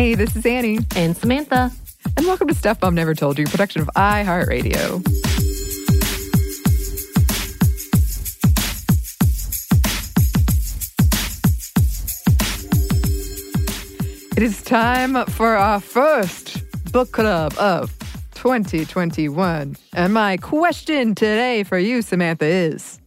Hey, this is Anney. And Samantha. And welcome to Stuff Mom Never Told You, production of iHeartRadio. It is time for our first book club of 2021. And my question today for you, Samantha, is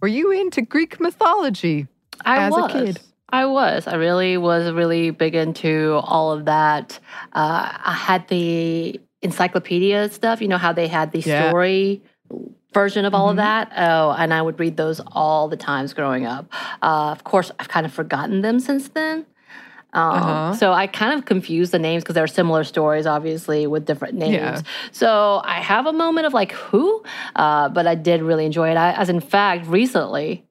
Were you into Greek mythology I as was. a kid? I was. I really was really big into all of that. Uh, I had the encyclopedia stuff. You know how they had the Yeah. story version of all of Mhm. that. Oh, and I would read those all the times growing up. Uh, of course, I've kind of forgotten them since then. Um, Uh-huh. So I kind of confused the names because they're similar stories, obviously, with different names. Yeah. So I have a moment of like, who? Uh, but I did really enjoy it. I, as in fact, recently,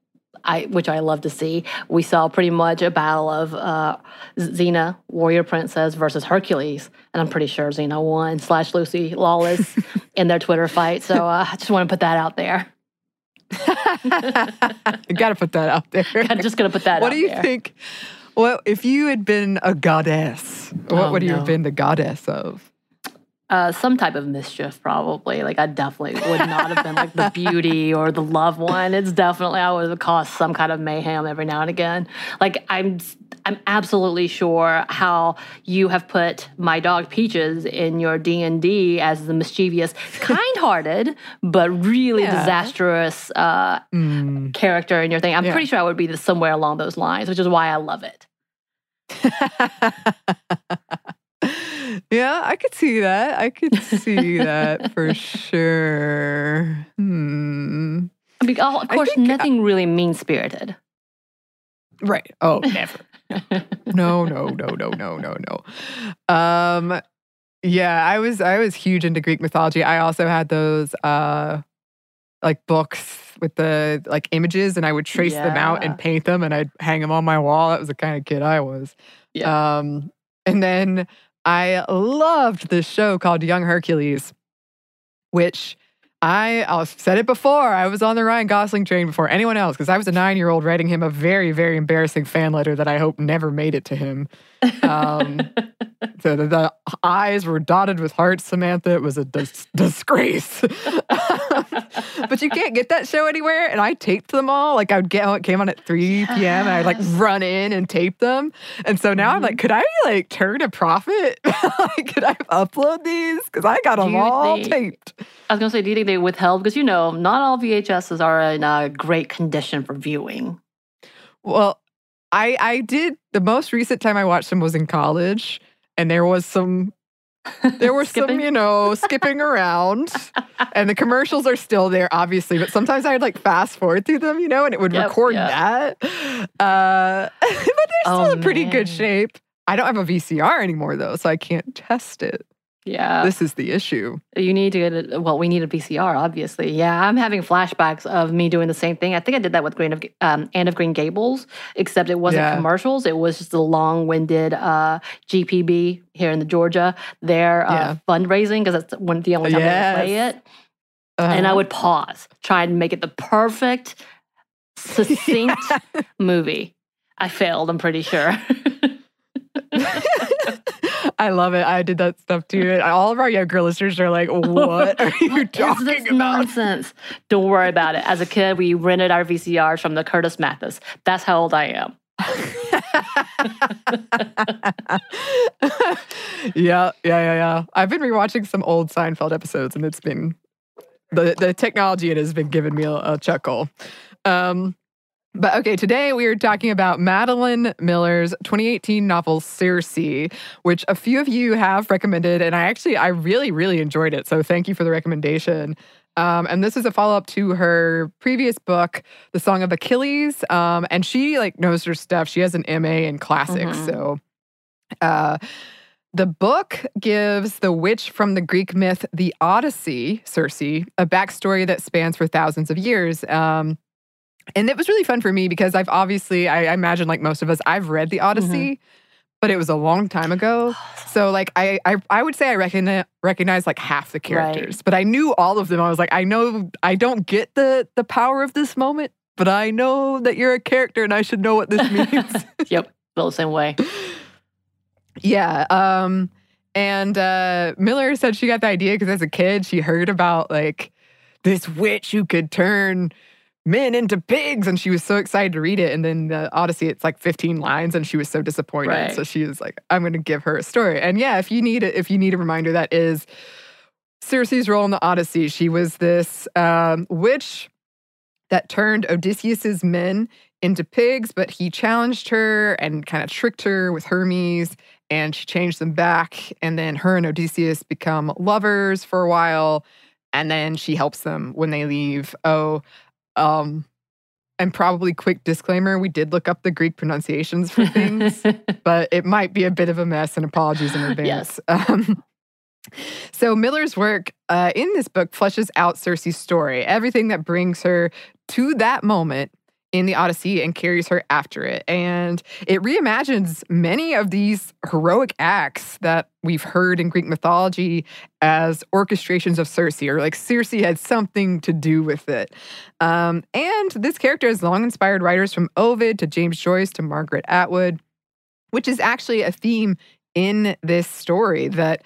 I, which I love to see, we saw pretty much a battle of uh, Xena, warrior princess, versus Hercules, and I'm pretty sure Xena won slash Lucy Lawless in their Twitter fight. So uh, I just want to put that out there. you got to put that out there. I'm just gonna put that. what do you there. think? Well, if you had been a goddess, what Oh, would you no. have been the goddess of? Uh, some type of mischief, probably. Like I definitely would not have been like the beauty or the love one. It's definitely I would have caused some kind of mayhem every now and again. Like I'm, I'm absolutely sure how you have put my dog Peaches in your D and D as the mischievous, kind-hearted, but really Yeah. disastrous uh, Mm. character in your thing. I'm Yeah. pretty sure I would be somewhere along those lines, which is why I love it. yeah, I could see that. I could see that for sure. Hmm. I mean, of I course, uh, nothing really mean-spirited. Right. Oh, never. no, no, no, no, no, no, no. Um, yeah, I was I was huge into Greek mythology. I also had those uh like books with the like images and I would trace them out and paint them and I'd hang them on my wall. That was the kind of kid I was. Yeah. Um and then I loved this show called Young Hercules, which I I've said it before. I was on the Ryan Gosling train before anyone else because I was a nine year old writing him a very, very embarrassing fan letter that I hope never made it to him. Um, the, the eyes were dotted with hearts, Samantha. It was a dis- disgrace. but you can't get that show anywhere. And I taped them all. Like I would get it came on at 3 p.m. and I'd like run in and tape them. And so now I'm like, could I like turn a profit? like, could I upload these? Because I got Do them all think- taped. I was gonna say, do you think they withheld? Because you know, not all VHSs are in uh, great condition for viewing. Well, I I did the most recent time I watched them was in college, and there was some there was some you know skipping around, and the commercials are still there, obviously. But sometimes I'd like fast forward through them, you know, and it would Yep, record yep. that. Uh, but they're still Oh, in pretty good shape. I don't have a VCR anymore though, so I can't test it. Yeah, this is the issue. you need to get it. Well, we need a VCR, obviously. Yeah, I'm having flashbacks of me doing the same thing. I think I did that with Green of um, Anne of Green Gables, except it wasn't Yeah. commercials. It was just a long-winded uh, GPB here in the Georgia. Their uh, Yeah. fundraising because that's when the only time they would play Yes. it. and I Uh-huh. would pause, try and make it the perfect, succinct movie. I failed, I'm pretty sure. I love it. I did that stuff too. All of our younger listeners are like, "What are you What is talking this about?" nonsense? Don't worry about it. As a kid, we rented our VCRs from the Curtis Mathes. That's how old I am. yeah, yeah, yeah, yeah. I've been rewatching some old Seinfeld episodes, and it's been the the technology it has been giving me a, a chuckle. Um, but okay, today we are talking about Madeline Miller's 2018 novel Circe, which a few of you have recommended, and I actually I really really enjoyed it. So thank you for the recommendation. Um, and this is a follow up to her previous book, The Song of Achilles. Um, and she like knows her stuff. She has an MA in classics, Mhm. so uh, the book gives the witch from the Greek myth, the Odyssey, Circe, a backstory that spans for thousands of years. Um, and it was really fun for me because I've obviously, I, I imagine, like most of us, I've read the Odyssey, but it was a long time ago. So, like, I, I, I would say I recognize, recognize like half the characters, but I knew all of them. I was like, I know, I don't get the the power of this moment, but I know that you're a character and I should know what this means. Yep, feel the same way. Yeah. Um, and uh, Miller said she got the idea because as a kid, she heard about like this witch who could turn men into pigs and she was so excited to read it. And then the odyssey it's like 15 lines and she was so disappointed. Right. so she was like i'm going to give her a story. And yeah if you need it if you need a reminder that is circe's role in the odyssey. She was this um, witch that turned odysseus's men into pigs but he challenged her and kind of tricked her with hermes and she changed them back. And then her and odysseus become lovers for a while and then she helps them when they leave. Oh um, and probably quick disclaimer: we did look up the Greek pronunciations for things, but it might be a bit of a mess. And apologies in advance. Um, so Miller's work uh, in this book fleshes out Circe's story, everything that brings her to that moment in the Odyssey and carries her after it. And it reimagines many of these heroic acts that we've heard in Greek mythology as orchestrations of Circe, or like Circe had something to do with it. Um, and this character has long inspired writers from Ovid to James Joyce to Margaret Atwood, which is actually a theme in this story that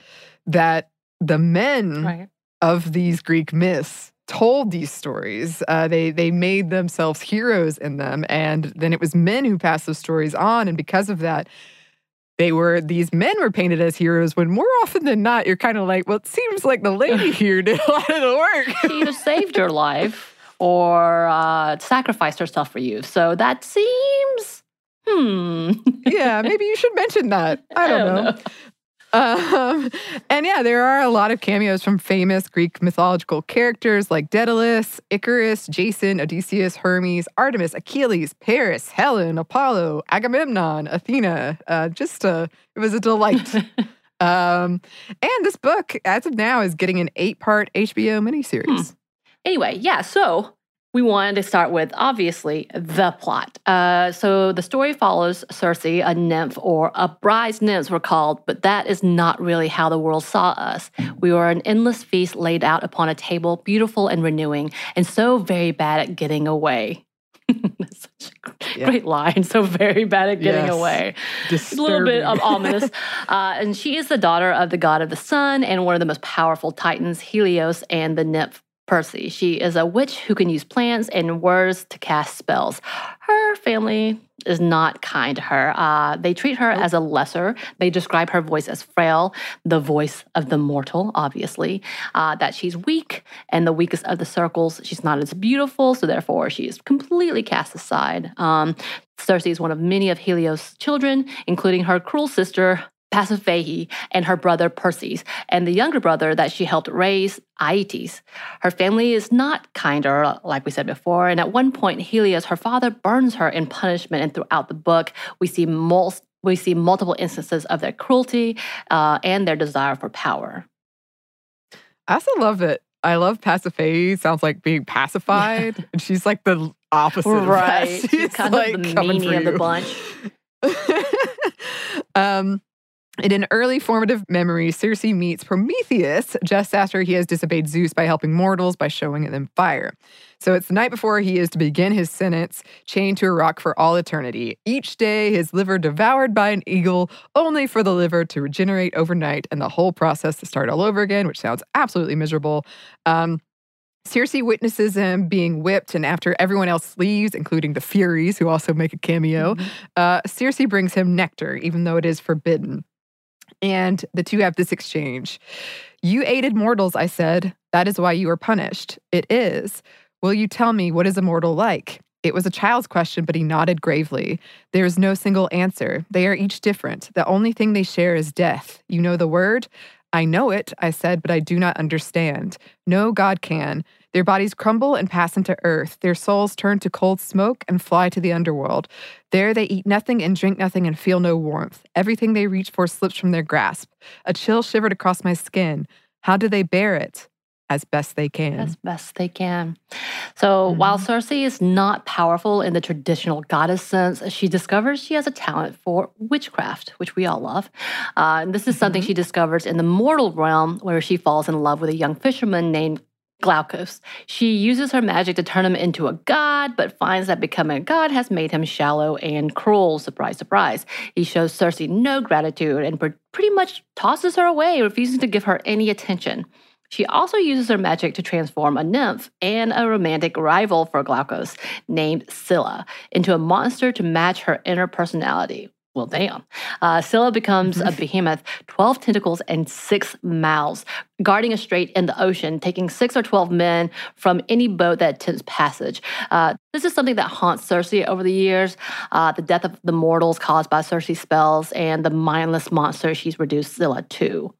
that the men right. of these Greek myths told these stories. Uh, they they made themselves heroes in them, and then it was men who passed those stories on, and because of that. They were these men were painted as heroes when more often than not you're kind of like, well, it seems like the lady here did a lot of the work. She either saved your life or uh, sacrificed herself for you. So that seems, hmm. yeah, maybe you should mention that. I don't, know. Um, and yeah, there are a lot of cameos from famous Greek mythological characters like Daedalus, Icarus, Jason, Odysseus, Hermes, Artemis, Achilles, Paris, Helen, Apollo, Agamemnon, Athena. Uh, just a, it was a delight. um, and this book, as of now, is getting an eight-part HBO miniseries. Anyway, yeah, so we wanted to start with obviously the plot. Uh, so the story follows Circe, a nymph or a bride's nymphs were called, but that is not really how the world saw us. We were an endless feast laid out upon a table, beautiful and renewing, and so very bad at getting away. That's such a Yeah. great line. So very bad at getting Yes. away. It's a little bit of ominous. Uh, and she is the daughter of the god of the sun and one of the most powerful titans, Helios, and the nymph Perse. She is a witch who can use plants and words to cast spells. Her family is not kind to her. Uh, they treat her as a lesser. They describe her voice as frail, the voice of the mortal, obviously. Uh, that she's weak and the weakest of the circles. She's not as beautiful, so therefore she is completely cast aside. Um, is one of many of Helios' children, including her cruel sister, Pasiphae, and her brother Perses, and the younger brother that she helped raise, Aeetes. Her family is not kinder, like we said before, and at one point, Helios, her father, burns her in punishment, and throughout the book, we see mul- we see multiple instances of their cruelty uh, and their desire for power. I also love it. I love Pasiphae. Sounds like being pacified, and she's like the opposite. Right. She's She's kind like of the meanie of the bunch. um, in an early formative memory, Circe meets Prometheus just after he has disobeyed Zeus by helping mortals by showing them fire. So it's the night before he is to begin his sentence, chained to a rock for all eternity. Each day, his liver devoured by an eagle, only for the liver to regenerate overnight and the whole process to start all over again, which sounds absolutely miserable. Um, Circe witnesses him being whipped, and after everyone else leaves, including the Furies, who also make a cameo, uh, Circe brings him nectar, even though it is forbidden. And the two have this exchange. You aided mortals, I said. That is why you are punished. It is. Will you tell me what is a mortal like? It was a child's question, but he nodded gravely. There is no single answer. They are each different. The only thing they share is death. You know the word? I know it, I said, but I do not understand. No God can. Their bodies crumble and pass into earth. Their souls turn to cold smoke and fly to the underworld. There they eat nothing and drink nothing and feel no warmth. Everything they reach for slips from their grasp. A chill shivered across my skin. How do they bear it? As best they can. as best they can. So while Mm-hmm. Circe is not powerful in the traditional goddess sense, she discovers she has a talent for witchcraft, which we all love. Uh, and this is something Mm-hmm. she discovers in the mortal realm, where she falls in love with a young fisherman named Glaucus. She uses her magic to turn him into a god, but finds that becoming a god has made him shallow and cruel. Surprise, surprise. He shows Circe no gratitude and pretty much tosses her away, refusing to give her any attention. She also uses her magic to transform a nymph and a romantic rival for Glaucus named Scylla into a monster to match her inner personality. Well, damn. Uh, Scylla becomes a behemoth, 12 tentacles and six mouths, guarding a strait in the ocean, taking six or 12 men from any boat that attempts passage. Uh, this is something that haunts Circe over the years uh, the death of the mortals caused by Circe's spells and the mindless monster she's reduced Scylla to.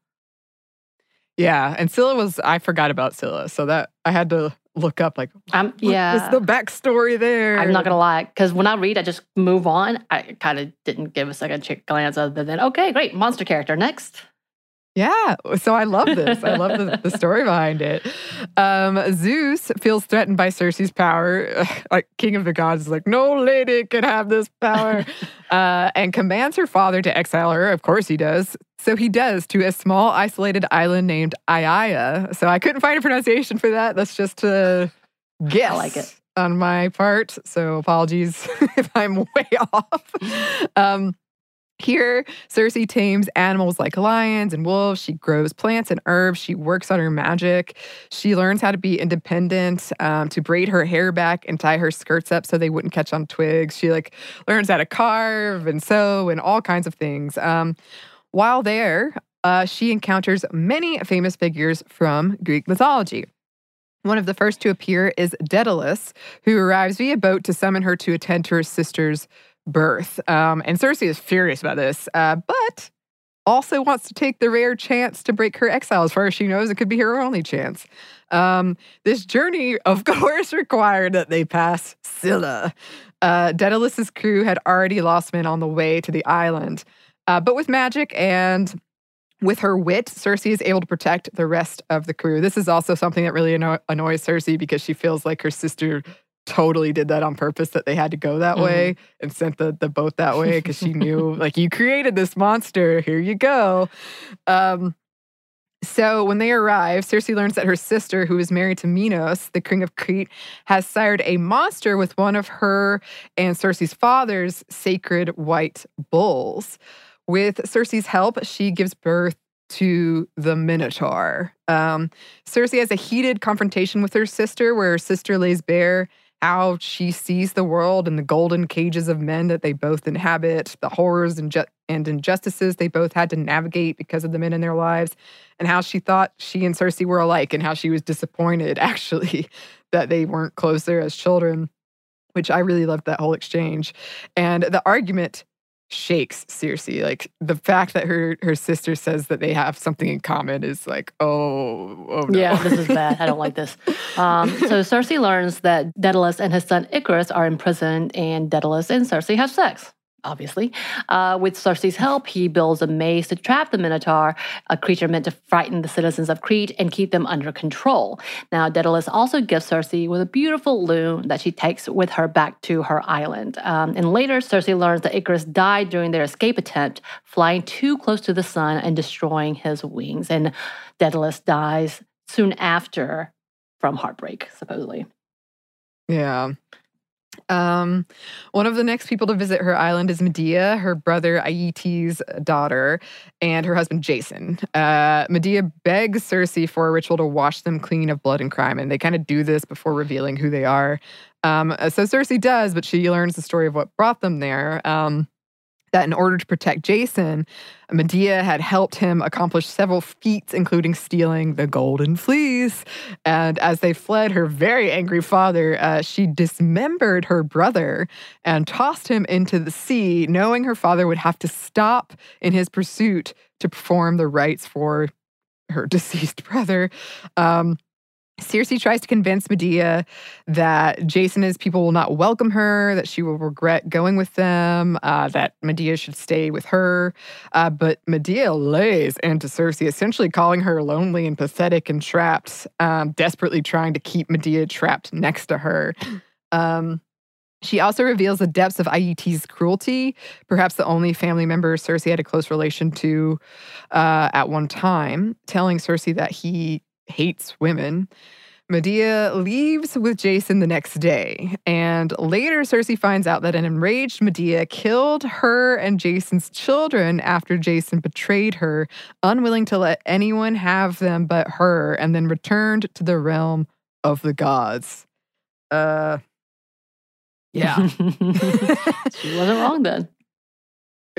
Yeah, and Scylla was I forgot about Scylla, so that I had to look up like um yeah. the backstory there? I'm not gonna lie because when i read i just move on. I kind of didn't give a second glance other than okay great monster character next yeah so i love this i love the, the, story behind it um, zeus feels threatened by circe's power like king of the gods is like no lady can have this power uh, and commands her father to exile her of course he does so he does to a small isolated island named Aiaia. So I couldn't find a pronunciation for that. That's just a guess. I like it. On my part. So apologies if I'm way off. Um, here, Circe tames animals like lions and wolves. She grows plants and herbs. She works on her magic. She learns how to be independent, um, to braid her hair back and tie her skirts up so they wouldn't catch on twigs. She like learns how to carve and sew and all kinds of things. Um, while there, uh, she encounters many famous figures from Greek mythology. One of the first to appear is Daedalus, who arrives via boat to summon her to attend to her sister's birth. Um, and Circe is furious about this, uh, but also wants to take the rare chance to break her exile. As far as she knows, it could be her only chance. Um, this journey, of course, required that they pass Scylla. Uh, Daedalus's crew had already lost men on the way to the island. Uh, but with magic and with her wit, Circe is able to protect the rest of the crew. This is also something that really anno- annoys Circe because she feels like her sister totally did that on purpose that they had to go that mm. way and sent the, the boat that way because she knew like you created this monster here you go um, so when they arrive, Circe learns that her sister, who is married to Minos, the king of Crete, has sired a monster with one of her and Circe's father's sacred white bulls. With Circe's help, she gives birth to the Minotaur. Um, Circe has a heated confrontation with her sister, where her sister lays bare how she sees the world and the golden cages of men that they both inhabit, the horrors and, ju- and injustices they both had to navigate because of the men in their lives, and how she thought she and Circe were alike, and how she was disappointed actually that they weren't closer as children, which I really loved that whole exchange. And the argument shakes Circe. Like the fact that her her sister says that they have something in common is like, oh, oh no. Yeah, this is bad. I don't like this. Um, so Circe learns that Daedalus and his son Icarus are imprisoned, and Daedalus and Circe have sex obviously. Uh, with Circe's help, he builds a maze to trap the Minotaur, a creature meant to frighten the citizens of Crete and keep them under control. Now, Daedalus also gives Circe with a beautiful loom that she takes with her back to her island. Um, and later, Circe learns that Icarus died during their escape attempt, flying too close to the sun and destroying his wings. And Daedalus dies soon after from heartbreak, supposedly. Yeah. Um, one of the next people to visit her island is Medea, her brother Aeetes' daughter, and her husband Jason. Uh, Medea begs Circe for a ritual to wash them clean of blood and crime, and they kind of do this before revealing who they are. Um, so Circe does, but she learns the story of what brought them there. Um, that in order to protect Jason, Medea had helped him accomplish several feats, including stealing the golden fleece. And as they fled her very angry father, uh, she dismembered her brother and tossed him into the sea, knowing her father would have to stop in his pursuit to perform the rites for her deceased brother. Um, Circe tries to convince Medea that Jason and his people will not welcome her, that she will regret going with them, uh, that Medea should stay with her. Uh, but Medea lays into Circe, essentially calling her lonely and pathetic and trapped, um, desperately trying to keep Medea trapped next to her. Um, she also reveals the depths of Aeetes' cruelty, perhaps the only family member Circe had a close relation to uh, at one time, telling Circe that he hates women. Medea leaves with Jason the next day, and later Circe finds out that an enraged Medea killed her and Jason's children after Jason betrayed her, unwilling to let anyone have them but her, and then returned to the realm of the gods. Uh, yeah. she wasn't wrong then.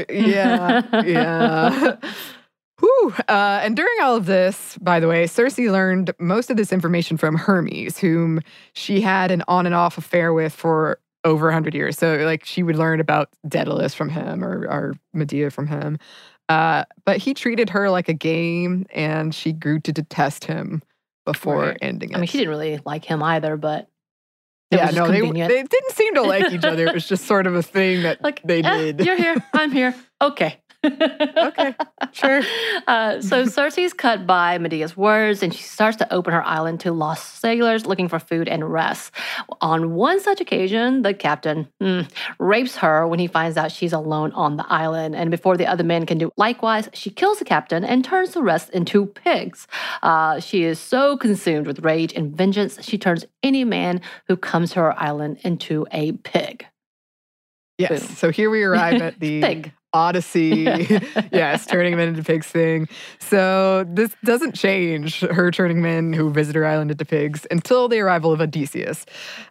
yeah, yeah. Whew. Uh, and during all of this, by the way, Circe learned most of this information from Hermes, whom she had an on and off affair with for over 100 years. So, like, she would learn about Daedalus from him or, or Medea from him. Uh, but he treated her like a game, and she grew to detest him before right. ending it. I mean, she didn't really like him either, but yeah, no, they, they didn't seem to like each other. It was just sort of a thing that like, they eh, did. You're here, I'm here. Okay okay, sure. Uh, so Circe's cut by Medea's words, and she starts to open her island to lost sailors looking for food and rest. On one such occasion, the captain mm, rapes her when he finds out she's alone on the island, and before the other men can do likewise, she kills the captain and turns the rest into pigs. Uh, she is so consumed with rage and vengeance, she turns any man who comes to her island into a pig. Yes. Boom. So here we arrive at the pig. Odyssey. yes, turning men into pigs thing. So this doesn't change her turning men who visit her island into pigs until the arrival of Odysseus.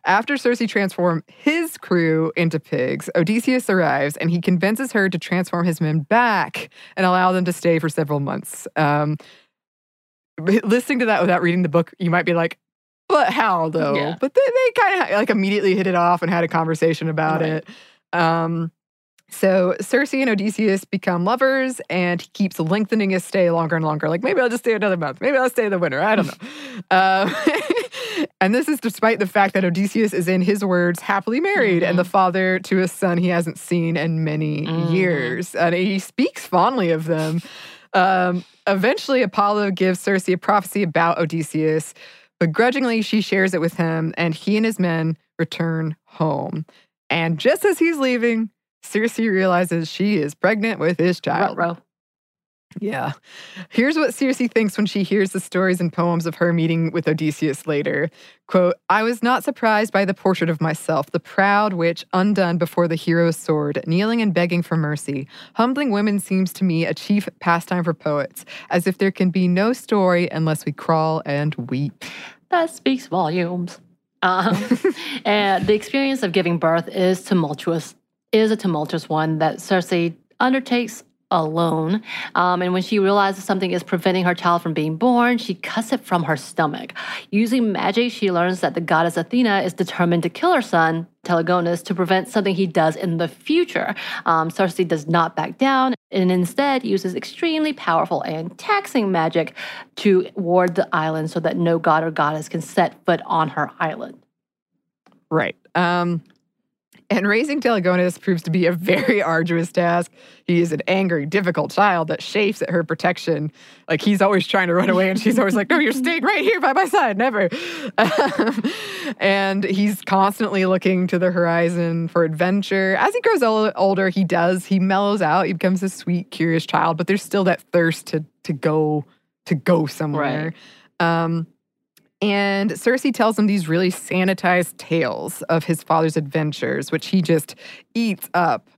After Circe transforms his crew into pigs, Odysseus arrives and he convinces her to transform his men back and allow them to stay for several months. Um, listening to that without reading the book, you might be like, but how though? Yeah. But they, they kind of like immediately hit it off and had a conversation about right. it. Um, so Circe and Odysseus become lovers, and he keeps lengthening his stay longer and longer. Like maybe I'll just stay another month. Maybe I'll stay the winter. I don't know. uh, and this is despite the fact that Odysseus is, in his words, happily married mm-hmm. and the mm-hmm. father to a son he hasn't seen in many mm-hmm. years. And he speaks fondly of them. Um, eventually, Apollo gives Circe a prophecy about Odysseus. Begrudgingly, she shares it with him, and he and his men return home. And just as he's leaving, Circe realizes she is pregnant with his child. Ruh-roh. Yeah. Here's what Circe thinks when she hears the stories and poems of her meeting with Odysseus later. Quote, I was not surprised by the portrait of myself, the proud witch undone before the hero's sword, kneeling and begging for mercy. Humbling women seems to me a chief pastime for poets, as if there can be no story unless we crawl and weep. That speaks volumes. Um, and the experience of giving birth is tumultuous is a tumultuous one that Circe undertakes alone. Um, and when she realizes something is preventing her child from being born, she cuts it from her stomach. Using magic, she learns that the goddess Athena is determined to kill her son, Telegonus, to prevent something he does in the future. Um, Circe does not back down and instead uses extremely powerful and taxing magic to ward the island so that no god or goddess can set foot on her island. Right. Um, and raising Telegonus proves to be a very arduous task. He is an angry, difficult child that chafes at her protection. Like he's always trying to run away, and she's always like, No, you're staying right here by my side, never. Um, and he's constantly looking to the horizon for adventure. As he grows older, he does, he mellows out. He becomes a sweet, curious child, but there's still that thirst to, to go to go somewhere. Right. Um, and Circe tells him these really sanitized tales of his father's adventures, which he just eats up.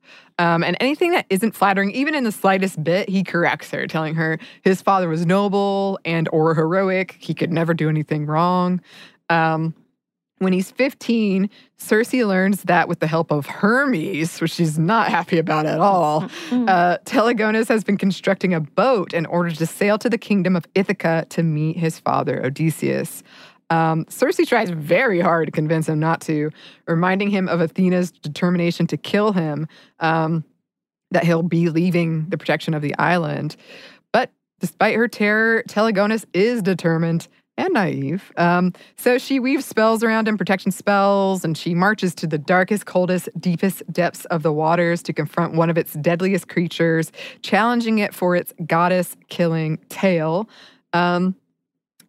Um, and anything that isn't flattering, even in the slightest bit, he corrects her, telling her his father was noble and or heroic. He could never do anything wrong. Um, when he's 15, Circe learns that with the help of Hermes, which she's not happy about at all, uh, Telegonus has been constructing a boat in order to sail to the kingdom of Ithaca to meet his father, Odysseus. Um, Circe tries very hard to convince him not to, reminding him of Athena's determination to kill him, um, that he'll be leaving the protection of the island. But despite her terror, Telegonus is determined and naive. Um, so she weaves spells around him, protection spells, and she marches to the darkest, coldest, deepest depths of the waters to confront one of its deadliest creatures, challenging it for its goddess killing tail. Um,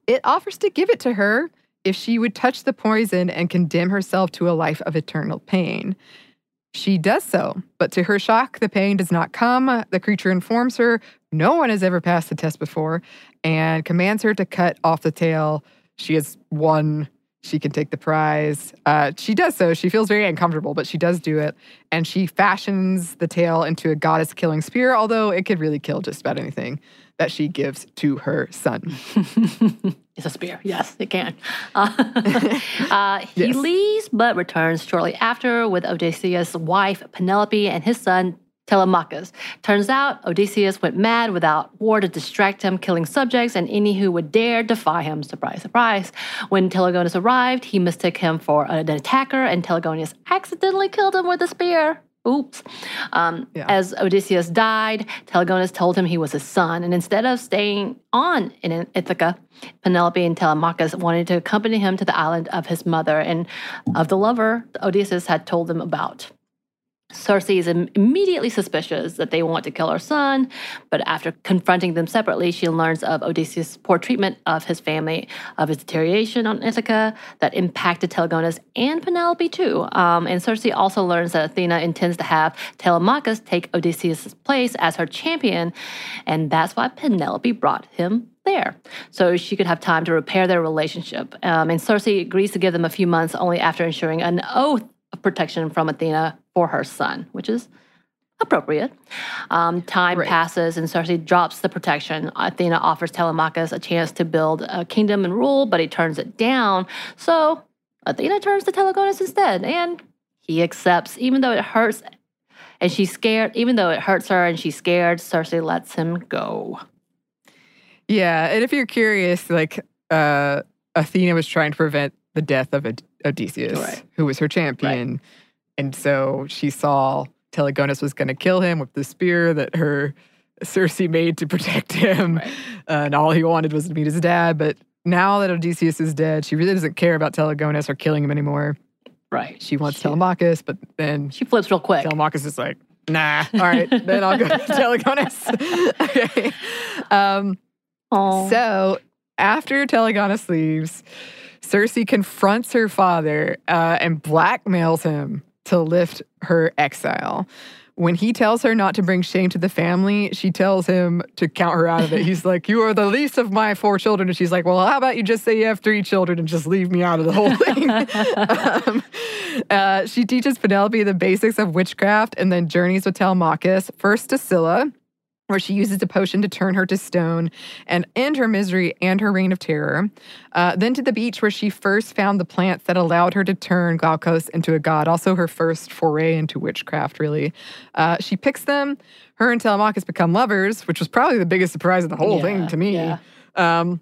it offers to give it to her if she would touch the poison and condemn herself to a life of eternal pain. She does so, but to her shock, the pain does not come. The creature informs her no one has ever passed the test before and commands her to cut off the tail she has won. She can take the prize. Uh, she does so. She feels very uncomfortable, but she does do it. And she fashions the tail into a goddess killing spear, although it could really kill just about anything that she gives to her son. it's a spear. Yes, it can. Uh, uh, he yes. leaves, but returns shortly after with Odysseus' wife Penelope and his son Telemachus. Turns out Odysseus went mad without war to distract him, killing subjects and any who would dare defy him. Surprise, surprise. When Telegonus arrived, he mistook him for an attacker, and Telegonus accidentally killed him with a spear. Oops. Um, yeah. As Odysseus died, Telegonus told him he was his son, and instead of staying on in Ithaca, Penelope and Telemachus wanted to accompany him to the island of his mother and of the lover Odysseus had told them about. Circe is immediately suspicious that they want to kill her son, but after confronting them separately, she learns of Odysseus' poor treatment of his family, of his deterioration on Ithaca that impacted Telegonus and Penelope too. Um, and Circe also learns that Athena intends to have Telemachus take Odysseus' place as her champion, and that's why Penelope brought him there so she could have time to repair their relationship. Um, and Circe agrees to give them a few months only after ensuring an oath of protection from Athena for her son, which is appropriate. Um, time right. passes and Circe drops the protection. Athena offers Telemachus a chance to build a kingdom and rule, but he turns it down. So Athena turns to Telegonus instead, and he accepts, even though it hurts. And she's scared, even though it hurts her and she's scared, Circe lets him go. Yeah, and if you're curious, like uh, Athena was trying to prevent the death of Od- Odysseus, right. who was her champion. Right. And so she saw Telegonus was going to kill him with the spear that her Circe made to protect him. Right. Uh, and all he wanted was to meet his dad. But now that Odysseus is dead, she really doesn't care about Telegonus or killing him anymore. Right. She wants she, Telemachus, but then she flips real quick. Telemachus is like, nah, all right, then I'll go to Telegonus. okay. Um, so after Telegonus leaves, Circe confronts her father uh, and blackmails him to lift her exile. When he tells her not to bring shame to the family, she tells him to count her out of it. He's like, You are the least of my four children. And she's like, Well, how about you just say you have three children and just leave me out of the whole thing? um, uh, she teaches Penelope the basics of witchcraft and then journeys with Telemachus, first to Scylla, where she uses a potion to turn her to stone and end her misery and her reign of terror. Uh, then to the beach where she first found the plants that allowed her to turn Glaucus into a god, also her first foray into witchcraft, really. Uh, she picks them. Her and Telemachus become lovers, which was probably the biggest surprise of the whole yeah, thing to me. Yeah. Um,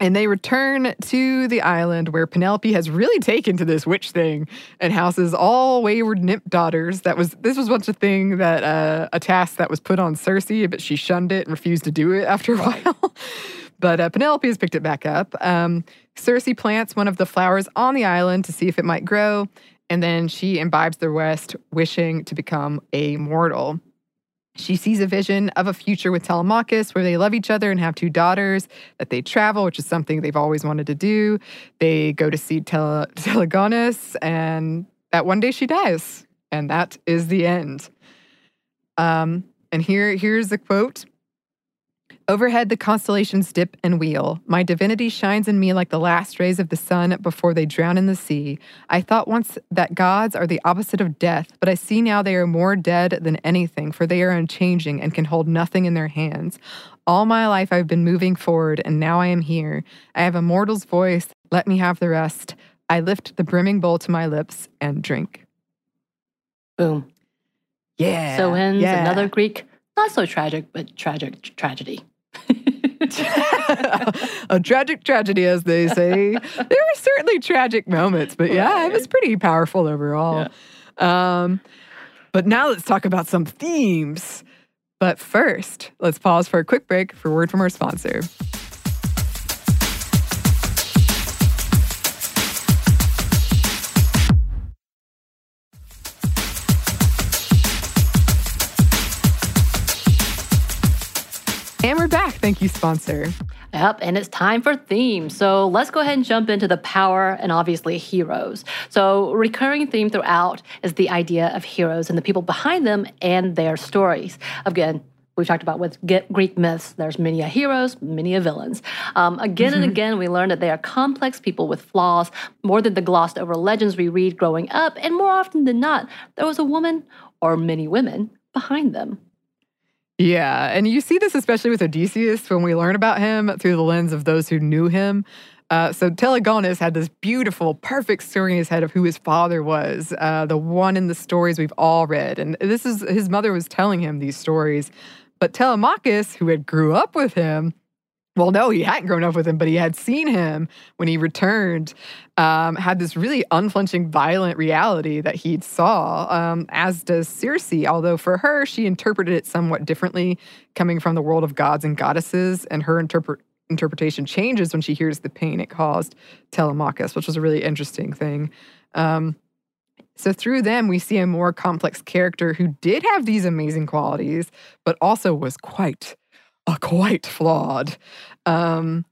and they return to the island where Penelope has really taken to this witch thing and houses all wayward nymph daughters. That was this was once a thing that uh, a task that was put on Circe, but she shunned it and refused to do it after a while. but uh, Penelope has picked it back up. Um, Circe plants one of the flowers on the island to see if it might grow, and then she imbibes the rest, wishing to become a mortal. She sees a vision of a future with Telemachus where they love each other and have two daughters, that they travel, which is something they've always wanted to do. They go to see Tele- Telegonus, and that one day she dies. And that is the end. Um, and here, here's the quote Overhead, the constellations dip and wheel. My divinity shines in me like the last rays of the sun before they drown in the sea. I thought once that gods are the opposite of death, but I see now they are more dead than anything, for they are unchanging and can hold nothing in their hands. All my life I've been moving forward, and now I am here. I have a mortal's voice. Let me have the rest. I lift the brimming bowl to my lips and drink. Boom. Yeah. So ends yeah. another Greek, not so tragic, but tragic tragedy. a tragic tragedy, as they say. there were certainly tragic moments, but yeah, it was pretty powerful overall. Yeah. Um, but now let's talk about some themes. But first, let's pause for a quick break for word from our sponsor. And we're back. Thank you, sponsor. Yep, and it's time for themes. So let's go ahead and jump into the power and obviously heroes. So, recurring theme throughout is the idea of heroes and the people behind them and their stories. Again, we've talked about with Greek myths, there's many a heroes, many a villains. Um, again mm-hmm. and again, we learn that they are complex people with flaws, more than the glossed over legends we read growing up. And more often than not, there was a woman or many women behind them. Yeah, and you see this especially with Odysseus when we learn about him through the lens of those who knew him. Uh, so Telegonus had this beautiful, perfect story in his head of who his father was, uh, the one in the stories we've all read. And this is his mother was telling him these stories but Telemachus, who had grew up with him, well, no, he hadn't grown up with him, but he had seen him when he returned, um, had this really unflinching, violent reality that he saw, um, as does Circe, although for her, she interpreted it somewhat differently, coming from the world of gods and goddesses, and her interpret interpretation changes when she hears the pain it caused Telemachus, which was a really interesting thing. Um, so through them, we see a more complex character who did have these amazing qualities, but also was quite, quite flawed. Um,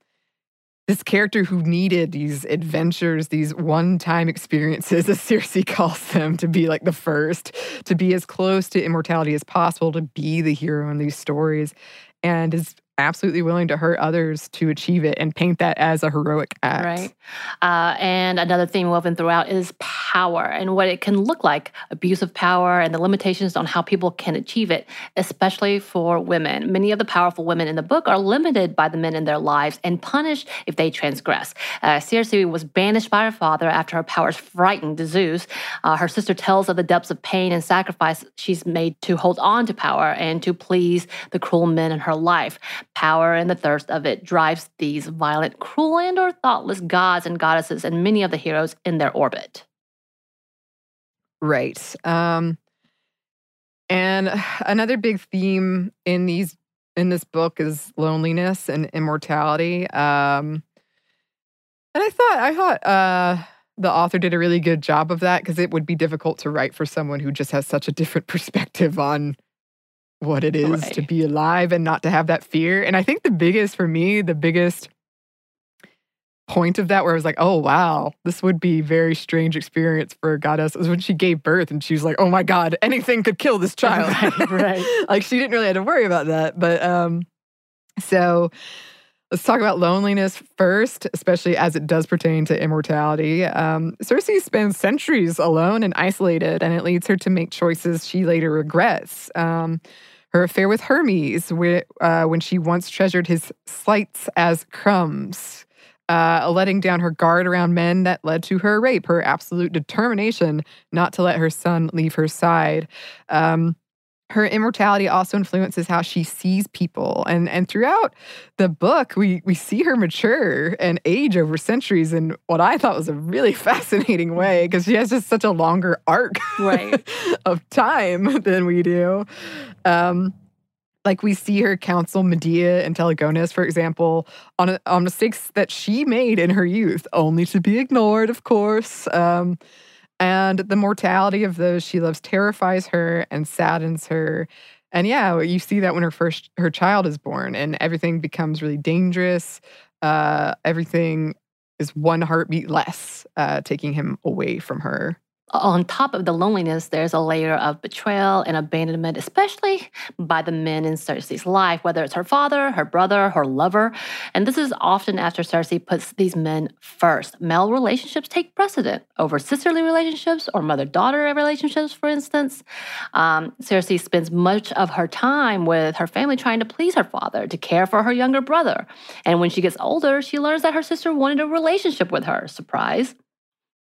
this character who needed these adventures, these one time experiences, as Circe calls them, to be like the first, to be as close to immortality as possible, to be the hero in these stories, and is absolutely willing to hurt others to achieve it and paint that as a heroic act. Right. Uh, and another theme woven throughout is power and what it can look like abuse of power and the limitations on how people can achieve it, especially for women. Many of the powerful women in the book are limited by the men in their lives and punished if they transgress. Uh, Circe was banished by her father after her powers frightened Zeus. Uh, her sister tells of the depths of pain and sacrifice she's made to hold on to power and to please the cruel men in her life. Power and the thirst of it drives these violent, cruel, and or thoughtless gods and goddesses and many of the heroes in their orbit. Right. Um, and another big theme in these in this book is loneliness and immortality. Um, and I thought I thought uh, the author did a really good job of that because it would be difficult to write for someone who just has such a different perspective on what it is right. to be alive and not to have that fear. And I think the biggest for me, the biggest point of that where I was like, oh wow, this would be very strange experience for a goddess was when she gave birth and she was like, oh my God, anything could kill this child. right, right. like she didn't really have to worry about that. But um so let's talk about loneliness first, especially as it does pertain to immortality. Um, Circe spends centuries alone and isolated, and it leads her to make choices she later regrets. Um, her affair with Hermes, uh, when she once treasured his slights as crumbs, uh, letting down her guard around men that led to her rape, her absolute determination not to let her son leave her side. Um, her immortality also influences how she sees people and and throughout the book we we see her mature and age over centuries in what i thought was a really fascinating way because she has just such a longer arc right. of time than we do um like we see her counsel Medea and Telegonus, for example, on, a, on mistakes that she made in her youth, only to be ignored, of course. Um, and the mortality of those she loves terrifies her and saddens her. And yeah, you see that when her first her child is born and everything becomes really dangerous. Uh, everything is one heartbeat less, uh, taking him away from her on top of the loneliness, there's a layer of betrayal and abandonment, especially by the men in Circe's life, whether it's her father, her brother, her lover. And this is often after Circe puts these men first. Male relationships take precedent over sisterly relationships or mother daughter relationships, for instance. Um, Circe spends much of her time with her family trying to please her father, to care for her younger brother. And when she gets older, she learns that her sister wanted a relationship with her. Surprise.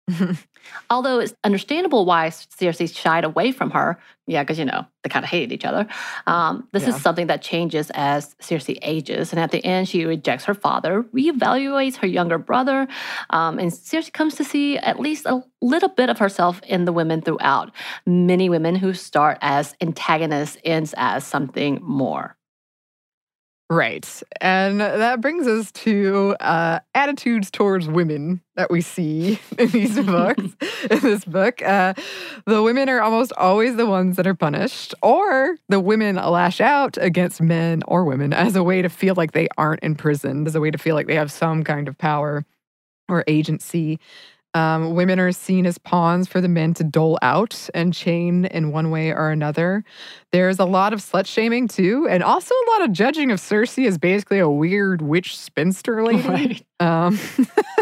Although it's understandable why Circe shied away from her. Yeah, because, you know, they kind of hated each other. Um, this yeah. is something that changes as Circe ages. And at the end, she rejects her father, reevaluates her younger brother, um, and Circe comes to see at least a little bit of herself in the women throughout. Many women who start as antagonists ends as something more. Right. And that brings us to uh, attitudes towards women that we see in these books. in this book, uh, the women are almost always the ones that are punished, or the women lash out against men or women as a way to feel like they aren't imprisoned, as a way to feel like they have some kind of power or agency. Um, women are seen as pawns for the men to dole out and chain in one way or another. There's a lot of slut shaming too, and also a lot of judging of Circe as basically a weird witch spinster lady. Right. Um,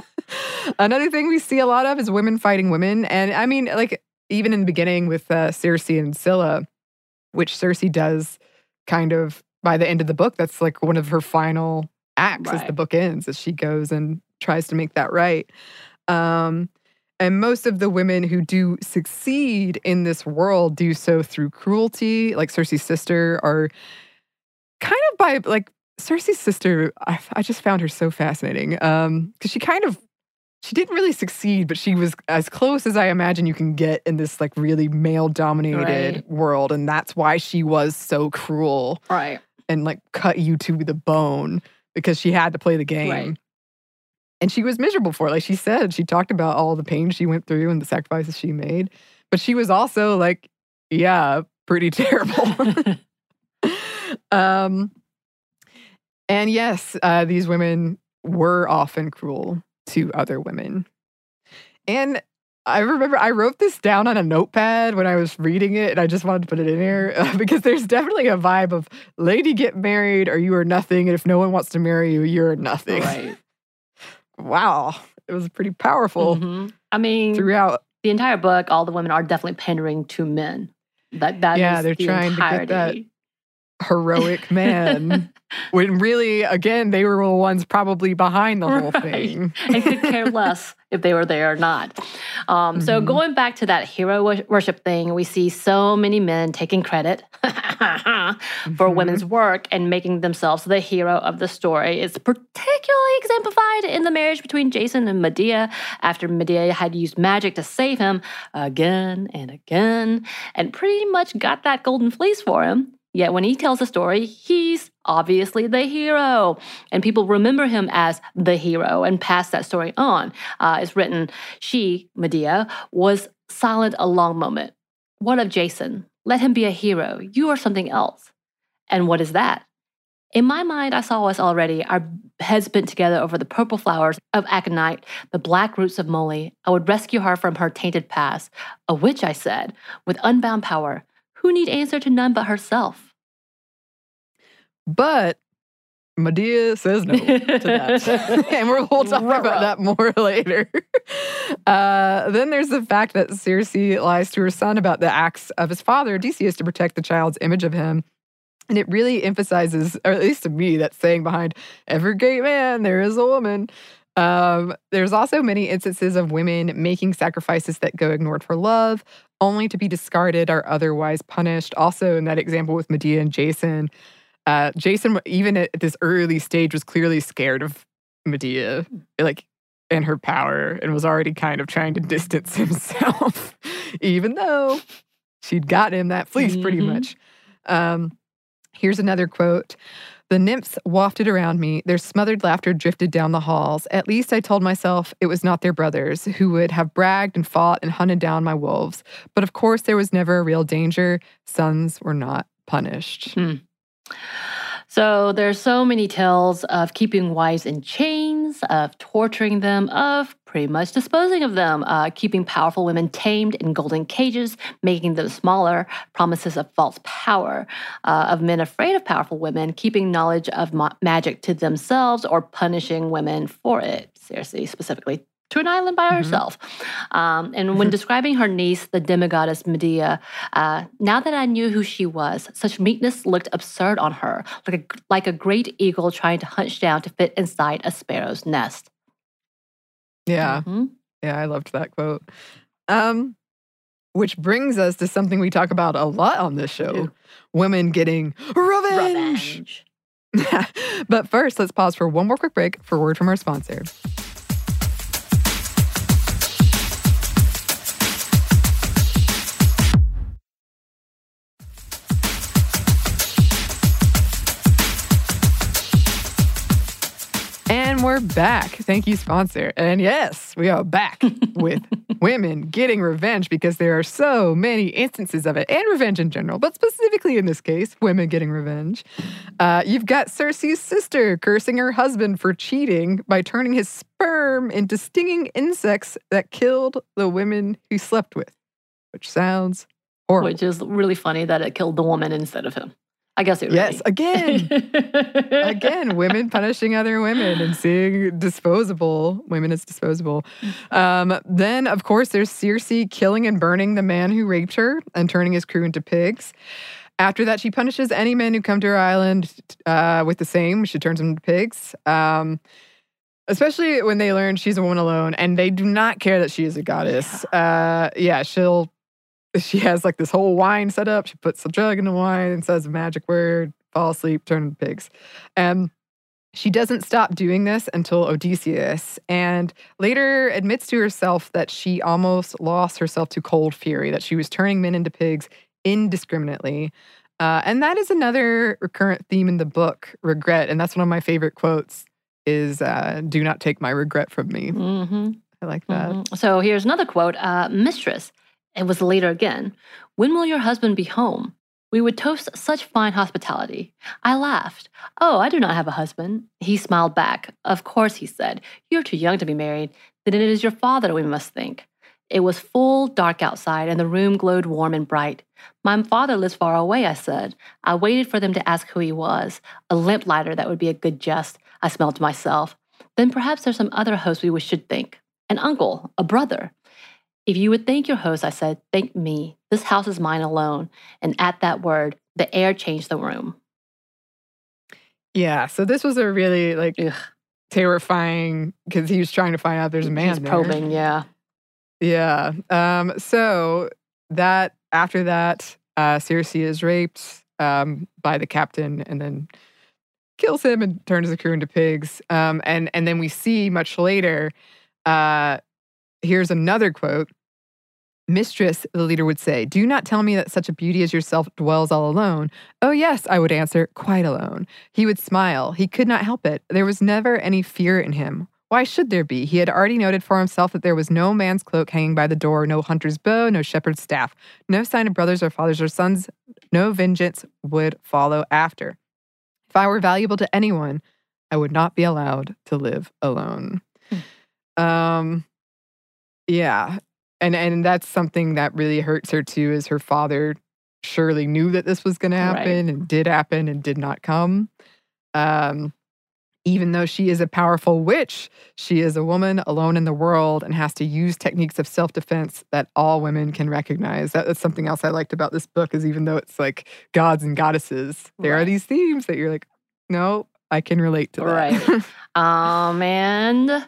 another thing we see a lot of is women fighting women. And I mean, like, even in the beginning with uh, Circe and Scylla, which Circe does kind of by the end of the book, that's like one of her final acts as the book ends, as she goes and tries to make that right. Um, and most of the women who do succeed in this world do so through cruelty, like Circe's sister, or kind of by like Circe's sister. I, I just found her so fascinating because she kind of she didn't really succeed, but she was as close as I imagine you can get in this like really male dominated Right. world, and that's why she was so cruel Right. and like cut you to the bone because she had to play the game. Right. And she was miserable for it. Like she said, she talked about all the pain she went through and the sacrifices she made. But she was also like, yeah, pretty terrible. um, and yes, uh, these women were often cruel to other women. And I remember I wrote this down on a notepad when I was reading it, and I just wanted to put it in here uh, because there's definitely a vibe of lady get married or you are nothing. And if no one wants to marry you, you're nothing. right. Wow. It was pretty powerful Mhm. I mean, throughout. the entire book, all the women are definitely pandering to men. That that Yeah, is they're the trying to get that. Heroic man. when really, again, they were the ones probably behind the whole Right. thing. and could care less if they were there or not. Um, So Mhm. going back to that hero worship thing, we see so many men taking credit for Mhm. women's work and making themselves the hero of the story. It's particularly exemplified in the marriage between Jason and Medea after Medea had used magic to save him again and again and pretty much got that golden fleece for him. Yet when he tells the story, he's obviously the hero. And people remember him as the hero and pass that story on. Uh, it's written, she, Medea, was silent a long moment. What of Jason? Let him be a hero. You are something else. And what is that? In my mind, I saw us already, our heads bent together over the purple flowers of aconite, the black roots of moly. I would rescue her from her tainted past. A witch, I said, with unbound power. Who need answer to none but herself? But Medea says no to that. and we'll, we'll talk Ruh-roh. about that more later. Uh, then there's the fact that Circe lies to her son about the acts of his father, Odysseus, to protect the child's image of him. And it really emphasizes, or at least to me, that saying behind every great man, there is a woman. Um, there's also many instances of women making sacrifices that go ignored for love, only to be discarded or otherwise punished. Also, in that example with Medea and Jason, uh, Jason, even at this early stage, was clearly scared of Medea, like and her power, and was already kind of trying to distance himself, even though she'd got him that fleece pretty Mhm. much. Um, here's another quote. The nymphs wafted around me. Their smothered laughter drifted down the halls. At least I told myself it was not their brothers who would have bragged and fought and hunted down my wolves. But of course, there was never a real danger. Sons were not punished. So there's so many tales of keeping wives in chains, of torturing them, of pretty much disposing of them, uh, keeping powerful women tamed in golden cages, making them smaller, promises of false power, uh, of men afraid of powerful women, keeping knowledge of ma- magic to themselves, or punishing women for it. Circe specifically to an island by Mhm. herself. Um, and when describing her niece, the demigoddess Medea, uh, now that I knew who she was, such meekness looked absurd on her, like a, like a great eagle trying to hunch down to fit inside a sparrow's nest. Yeah. Mhm. Yeah, I loved that quote. Um, which brings us to something we talk about a lot on this show women getting revenge. Revenge. but first, let's pause for one more quick break for word from our sponsor. We're back. Thank you, sponsor. And yes, we are back with women getting revenge because there are so many instances of it and revenge in general, but specifically in this case, women getting revenge. Uh, you've got Circe's sister cursing her husband for cheating by turning his sperm into stinging insects that killed the women he slept with, which sounds horrible. Which is really funny that it killed the woman instead of him. I guess it was. Yes, again. again, women punishing other women and seeing disposable women as disposable. Um, then, of course, there's Circe killing and burning the man who raped her and turning his crew into pigs. After that, she punishes any men who come to her island uh, with the same. She turns them into pigs. Um, especially when they learn she's a woman alone and they do not care that she is a goddess. Uh, yeah, she'll she has like this whole wine set up. She puts a drug in the wine and says a magic word, fall asleep, turn into pigs. And she doesn't stop doing this until Odysseus, and later admits to herself that she almost lost herself to cold fury, that she was turning men into pigs indiscriminately. Uh, and that is another recurrent theme in the book, regret. And that's one of my favorite quotes is uh, do not take my regret from me. hmm I like that. Mhm. So here's another quote uh, Mistress, it was later again. When will your husband be home? We would toast such fine hospitality. I laughed. Oh, I do not have a husband. He smiled back. Of course, he said. You're too young to be married. Then it is your father we must think. It was full dark outside, and the room glowed warm and bright. My father lives far away, I said. I waited for them to ask who he was. A lamplighter, that would be a good jest, I smiled to myself. Then perhaps there's some other host we should think. An uncle, a brother. If you would thank your host, I said, thank me. This house is mine alone. And at that word, the air changed the room. Yeah. So this was a really like Ugh. terrifying because he was trying to find out there's a man He's there. probing, yeah. Yeah. Um, so that after that, uh, Circe is raped um, by the captain and then kills him and turns the crew into pigs. Um, and and then we see much later. Uh, here's another quote. Mistress, the leader would say, Do not tell me that such a beauty as yourself dwells all alone. Oh, yes, I would answer, quite alone. He would smile. He could not help it. There was never any fear in him. Why should there be? He had already noted for himself that there was no man's cloak hanging by the door, no hunter's bow, no shepherd's staff, no sign of brothers or fathers or sons, no vengeance would follow after. If I were valuable to anyone, I would not be allowed to live alone. Um, yeah, and and that's something that really hurts her too. Is her father surely knew that this was going to Right. happen and did happen and did not come. Um, even though she is a powerful witch, she is a woman alone in the world and has to use techniques of self defense that all women can recognize. That, that's something else I liked about this book. Is even though it's like gods and goddesses, there are these themes that you're like, no, I can relate to that. Right. Um, and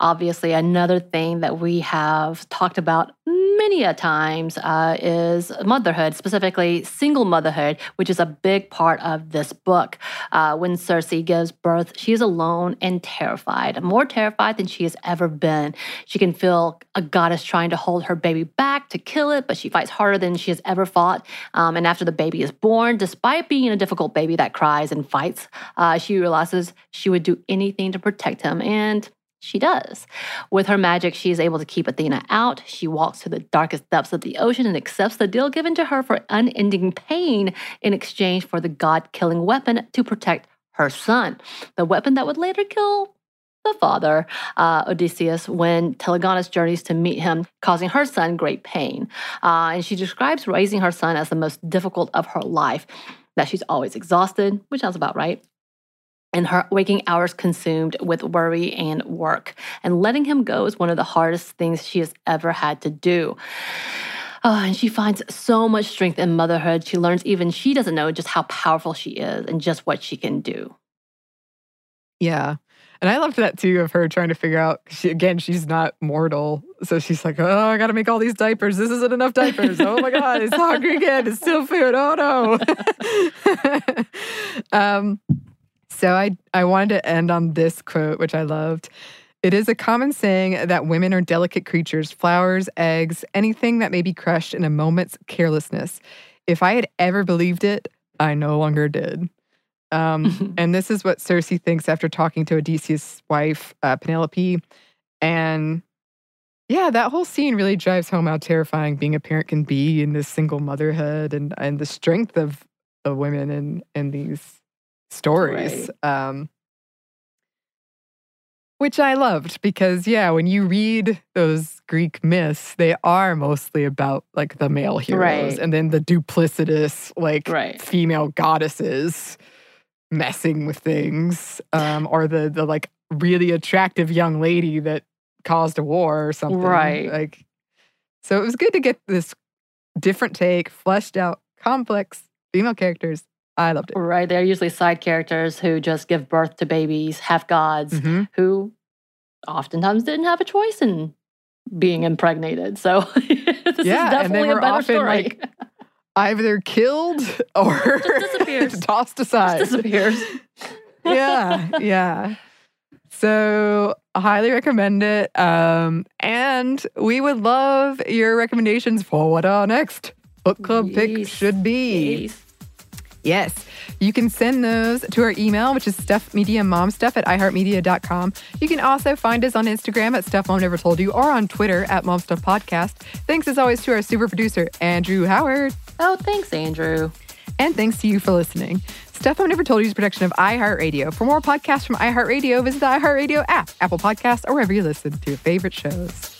obviously, another thing that we have talked about many a times uh, is motherhood, specifically single motherhood, which is a big part of this book. Uh, when Circe gives birth, she is alone and terrified, more terrified than she has ever been. She can feel a goddess trying to hold her baby back to kill it, but she fights harder than she has ever fought. Um, and after the baby is born, despite being a difficult baby that cries and fights, uh, she realizes she would do anything to protect him, and she does. With her magic, she is able to keep Athena out. She walks to the darkest depths of the ocean and accepts the deal given to her for unending pain in exchange for the god killing weapon to protect her son. The weapon that would later kill the father, uh, Odysseus, when Telegonus journeys to meet him, causing her son great pain. Uh, and she describes raising her son as the most difficult of her life, that she's always exhausted, which sounds about right and her waking hours consumed with worry and work. And letting him go is one of the hardest things she has ever had to do. Oh, and she finds so much strength in motherhood. She learns even she doesn't know just how powerful she is and just what she can do. Yeah. And I loved that too of her trying to figure out. She, again, she's not mortal, so she's like, "Oh, I got to make all these diapers. This isn't enough diapers. Oh my god, it's hungry again. It's still food. Oh no." um, so I I wanted to end on this quote, which I loved. It is a common saying that women are delicate creatures, flowers, eggs, anything that may be crushed in a moment's carelessness. If I had ever believed it, I no longer did. Um, and this is what Circe thinks after talking to Odysseus' wife, uh, Penelope. And yeah, that whole scene really drives home how terrifying being a parent can be in this single motherhood and, and the strength of, of women in, in these stories. Um, which I loved because, yeah, when you read those Greek myths, they are mostly about like the male heroes Right. and then the duplicitous, like Right. female goddesses messing with things, um, or the the like really attractive young lady that caused a war or something. Right. Like, so it was good to get this different take, fleshed out, complex female characters. I loved it. Right. They're usually side characters who just give birth to babies, half gods, Mhm. who oftentimes didn't have a choice in being impregnated. So this Yeah, and is definitely a better often, story. like, Either killed or disappears. tossed aside. disappears. yeah, yeah. So I highly recommend it. Um, and we would love your recommendations for what our next book club pick should be. Yes. Yes. You can send those to our email, which is stuffmediamomstuff at iheartmedia.com. You can also find us on Instagram at Stuff Mom Never Told You or on Twitter at momstuffpodcast. Thanks as always to our super producer, Andrew Howard. Oh, thanks, Andrew. And thanks to you for listening. Stuff I Never Told You is a production of iHeartRadio. For more podcasts from iHeartRadio, visit the iHeartRadio app, Apple Podcasts, or wherever you listen to your favorite shows.